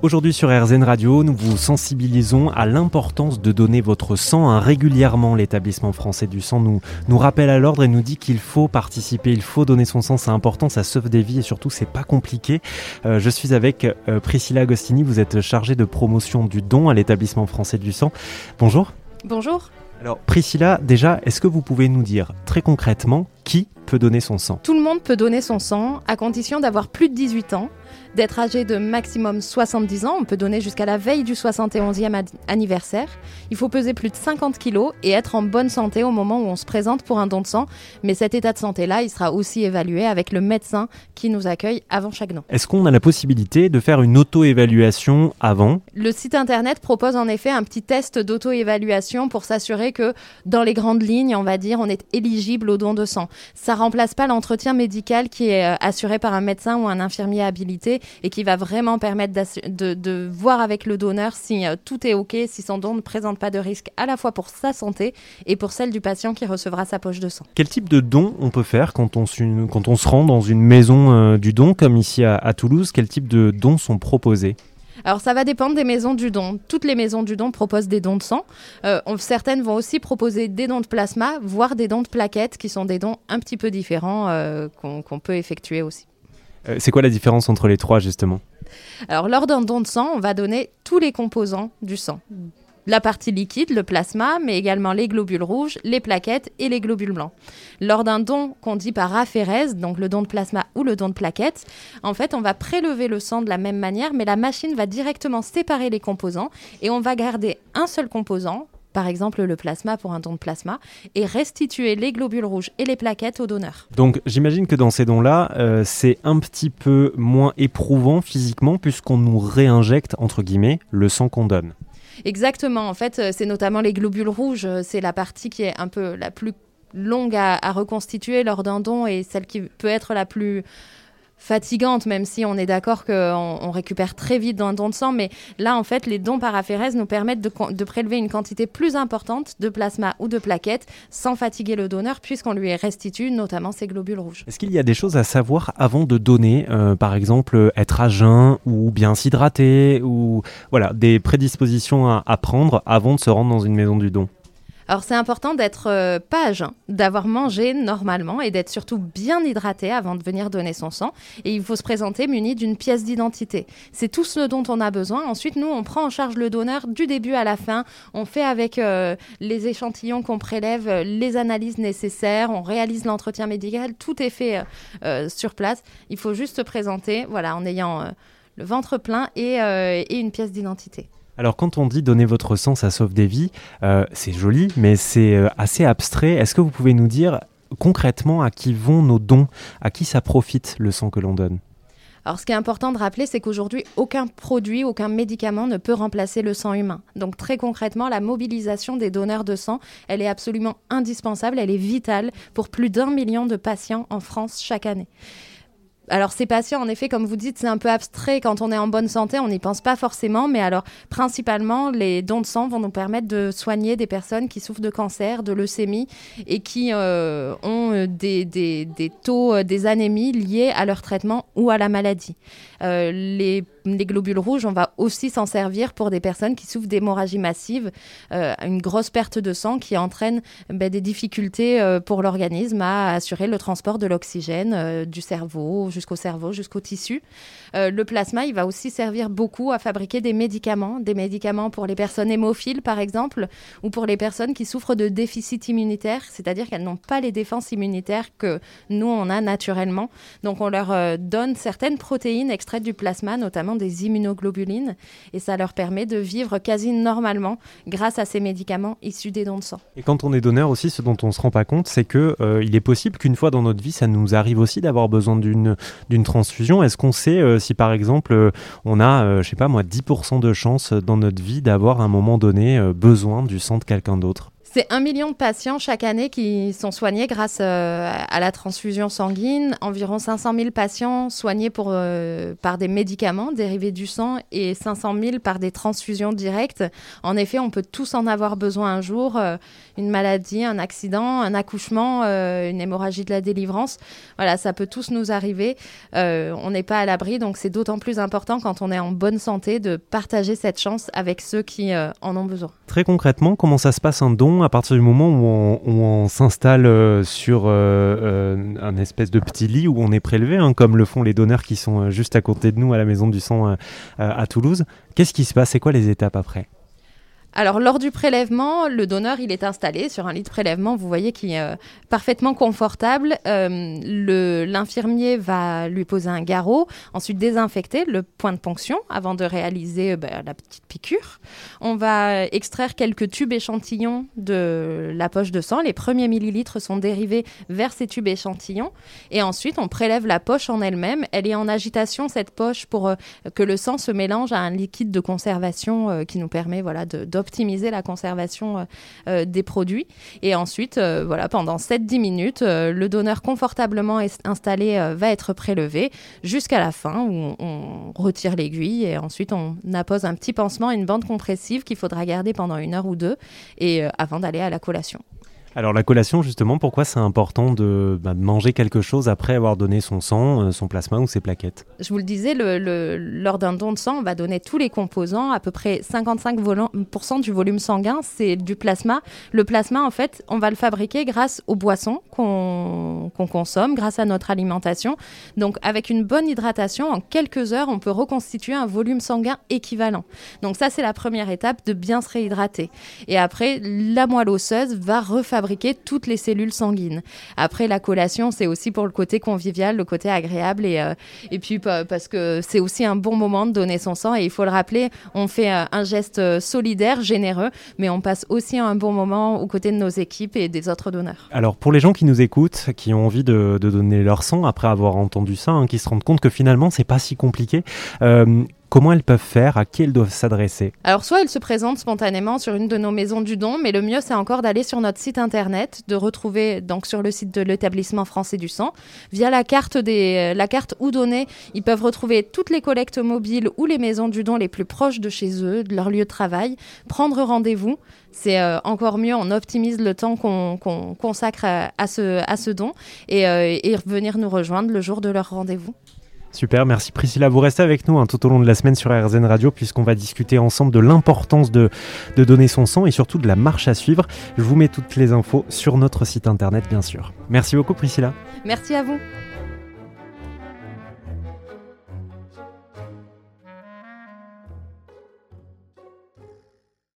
Aujourd'hui sur RZN Radio, nous vous sensibilisons à l'importance de donner votre sang hein, régulièrement. L'établissement français du sang nous, rappelle à l'ordre et nous dit qu'il faut participer, il faut donner son sang, c'est important, ça sauve des vies et surtout c'est pas compliqué. Euh, je suis avec euh, Priscilla Agostini, vous êtes chargée de promotion du don à l'établissement français du sang. Bonjour. Bonjour. Alors Priscilla, déjà, est-ce que vous pouvez nous dire très concrètement qui peut donner son sang? Tout le monde peut donner son sang à condition d'avoir plus de 18 ans d'être âgé de maximum 70 ans. On peut donner jusqu'à la veille du 71e anniversaire. Il faut peser plus de 50 kilos et être en bonne santé au moment où on se présente pour un don de sang. Mais cet état de santé-là, il sera aussi évalué avec le médecin qui nous accueille avant chaque don. Est-ce qu'on a la possibilité de faire une auto-évaluation avant? Le site internet propose en effet un petit test d'auto-évaluation pour s'assurer que dans les grandes lignes, on va dire, on est éligible au don de sang. Ça remplace pas l'entretien médical qui est euh, assuré par un médecin ou un infirmier habilité et qui va vraiment permettre de, voir avec le donneur si euh, tout est OK, si son don ne présente pas de risque à la fois pour sa santé et pour celle du patient qui recevra sa poche de sang. Quel type de don on peut faire quand on, quand on se rend dans une maison euh, du don comme ici à, Toulouse? Quel type de dons sont proposés? Alors ça va dépendre des maisons du don. Toutes les maisons du don proposent des dons de sang. Euh, certaines vont aussi proposer des dons de plasma, voire des dons de plaquettes, qui sont des dons un petit peu différents qu'on peut effectuer aussi. Euh, c'est quoi la différence entre les trois justement? Alors lors d'un don de sang, on va donner tous les composants du sang. La partie liquide, le plasma, mais également les globules rouges, les plaquettes et les globules blancs. Lors d'un don qu'on dit par aphérèse, donc le don de plasma ou le don de plaquettes, en fait, on va prélever le sang de la même manière, mais la machine va directement séparer les composants et on va garder un seul composant, par exemple le plasma pour un don de plasma, et restituer les globules rouges et les plaquettes au donneur. Donc j'imagine que dans ces dons-là, euh, c'est un petit peu moins éprouvant physiquement puisqu'on nous réinjecte, entre guillemets, le sang qu'on donne. Exactement, en fait, euh, c'est notamment les globules rouges, euh, c'est la partie qui est un peu la plus longue à reconstituer lors d'un don et celle qui peut être la plus fatigante, même si on est d'accord qu'on on récupère très vite dans un don de sang. Mais là, en fait, les dons paraphérèses nous permettent de, prélever une quantité plus importante de plasma ou de plaquettes sans fatiguer le donneur, puisqu'on lui restitue notamment ses globules rouges. Est-ce qu'il y a des choses à savoir avant de donner, euh, par exemple être à jeun ou bien s'hydrater, ou voilà, des prédispositions à prendre avant de se rendre dans une maison du don? Alors c'est important d'être euh, jeun, d'avoir mangé normalement et d'être surtout bien hydraté avant de venir donner son sang. Et il faut se présenter muni d'une pièce d'identité. C'est tout ce dont on a besoin. Ensuite, nous, on prend en charge le donneur du début à la fin. On fait avec euh, les échantillons qu'on prélève euh, les analyses nécessaires. On réalise l'entretien médical. Tout est fait sur place. Il faut juste se présenter, voilà, en ayant le ventre plein et une pièce d'identité. Alors quand on dit donner votre sang, ça sauve des vies, euh, c'est joli, mais c'est euh, assez abstrait. Est-ce que vous pouvez nous dire concrètement à qui vont nos dons, à qui ça profite le sang que l'on donne? Alors, ce qui est important de rappeler, c'est qu'aujourd'hui, aucun produit, aucun médicament ne peut remplacer le sang humain. Donc, très concrètement, la mobilisation des donneurs de sang, elle est absolument indispensable, elle est vitale pour plus d'un million de patients en France chaque année. Alors ces patients, en effet, comme vous dites, c'est un peu abstrait. Quand on est en bonne santé, on n'y pense pas forcément. Mais alors, principalement, les dons de sang vont nous permettre de soigner des personnes qui souffrent de cancer, de leucémie et qui euh, ont euh, des, des, taux, euh, des anémies liées à leur traitement ou à la maladie. Les globules rouges, on va aussi s'en servir pour des personnes qui souffrent d'hémorragie massive, euh, une grosse perte de sang qui entraîne ben, des difficultés euh, pour l'organisme à assurer le transport de l'oxygène euh, du cerveau jusqu'au cerveau, jusqu'au tissu. le plasma, il va aussi servir beaucoup à fabriquer des médicaments, des médicaments pour les personnes hémophiles par exemple, ou pour les personnes qui souffrent de déficit immunitaire, c'est-à-dire qu'elles n'ont pas les défenses immunitaires que nous, on a naturellement. Donc on leur donne certaines protéines extraites du plasma, notamment des immunoglobulines et ça leur permet de vivre quasi normalement grâce à ces médicaments issus des dons de sang. Et quand on est donneur aussi, ce dont on ne se rend pas compte, c'est que euh, il est possible qu'une fois dans notre vie, ça nous arrive aussi d'avoir besoin d'une transfusion. Est-ce qu'on sait euh, si par exemple euh, on a, je sais pas moi, 10% de chance dans notre vie d'avoir à un moment donné besoin du sang de quelqu'un d'autre? C'est un million de patients chaque année qui sont soignés grâce euh, à la transfusion sanguine. Environ 500 000 patients soignés pour, euh, par des médicaments dérivés du sang et 500 000 par des transfusions directes. En effet, on peut tous en avoir besoin un jour. Euh, une maladie, un accident, un accouchement, une hémorragie de la délivrance. Voilà, ça peut tous nous arriver. on n'est pas à l'abri, donc c'est d'autant plus important quand on est en bonne santé de partager cette chance avec ceux qui en ont besoin. Très concrètement, comment ça se passe un don à partir du moment où on, s'installe euh, sur euh, euh, un espèce de petit lit où on est prélevé, hein, comme le font les donneurs qui sont juste à côté de nous à la Maison du Sang à Toulouse Qu'est-ce qui se passe? C'est quoi les étapes après? Alors, lors du prélèvement, le donneur, il est installé sur un lit de prélèvement, vous voyez, qui est euh, parfaitement confortable. Euh, l'infirmier va lui poser un garrot, ensuite désinfecter le point de ponction avant de réaliser euh, bah, la petite piqûre. On va extraire quelques tubes échantillons de la poche de sang. Les premiers millilitres sont dérivés vers ces tubes échantillons. Et ensuite, on prélève la poche en elle-même. Elle est en agitation, cette poche, pour que le sang se mélange à un liquide de conservation qui nous permet voilà, de optimiser la conservation euh, euh, des produits. Et ensuite, euh, voilà, pendant 7-10 minutes, le donneur confortablement installé va être prélevé jusqu'à la fin où on, retire l'aiguille et ensuite on appose un petit pansement, une bande compressive qu'il faudra garder pendant une heure ou deux et avant d'aller à la collation. Alors la collation, justement, pourquoi c'est important de, bah, manger quelque chose après avoir donné son sang, euh, son plasma ou ses plaquettes? Je vous le disais, lors d'un don de sang, on va donner tous les composants, à peu près 55% du volume sanguin, c'est du plasma. Le plasma, en fait, on va le fabriquer grâce aux boissons qu'on consomme, grâce à notre alimentation. Donc avec une bonne hydratation, en quelques heures, on peut reconstituer un volume sanguin équivalent. Donc ça, c'est la première étape de bien se réhydrater. Et après, la moelle osseuse va refaire toutes les cellules sanguines. Après, la collation, c'est aussi pour le côté convivial, le côté agréable et, euh, et puis parce que c'est aussi un bon moment de donner son sang et il faut le rappeler, on fait euh, un geste euh, solidaire, généreux, mais on passe aussi un bon moment aux côtés de nos équipes et des autres donneurs. Alors pour les gens qui nous écoutent, qui ont envie de, donner leur sang après avoir entendu ça, hein, qui se rendent compte que finalement c'est pas si compliqué, Comment elles peuvent faire? À qui elles doivent s'adresser? Alors, soit elles se présentent spontanément sur une de nos maisons du don, mais le mieux, c'est encore d'aller sur notre site internet, de retrouver donc sur le site de l'établissement français du sang, via la carte, des, la carte ou données, ils peuvent retrouver toutes les collectes mobiles ou les maisons du don les plus proches de chez eux, de leur lieu de travail, prendre rendez-vous. C'est euh, encore mieux, on optimise le temps qu'on consacre à, ce, don euh, et venir nous rejoindre le jour de leur rendez-vous. Super, merci Priscilla. Vous restez avec nous hein, tout au long de la semaine sur RZN Radio puisqu'on va discuter ensemble de l'importance de, de donner son sang et surtout de la marche à suivre. Je vous mets toutes les infos sur notre site internet bien sûr. Merci beaucoup Priscilla. Merci à vous.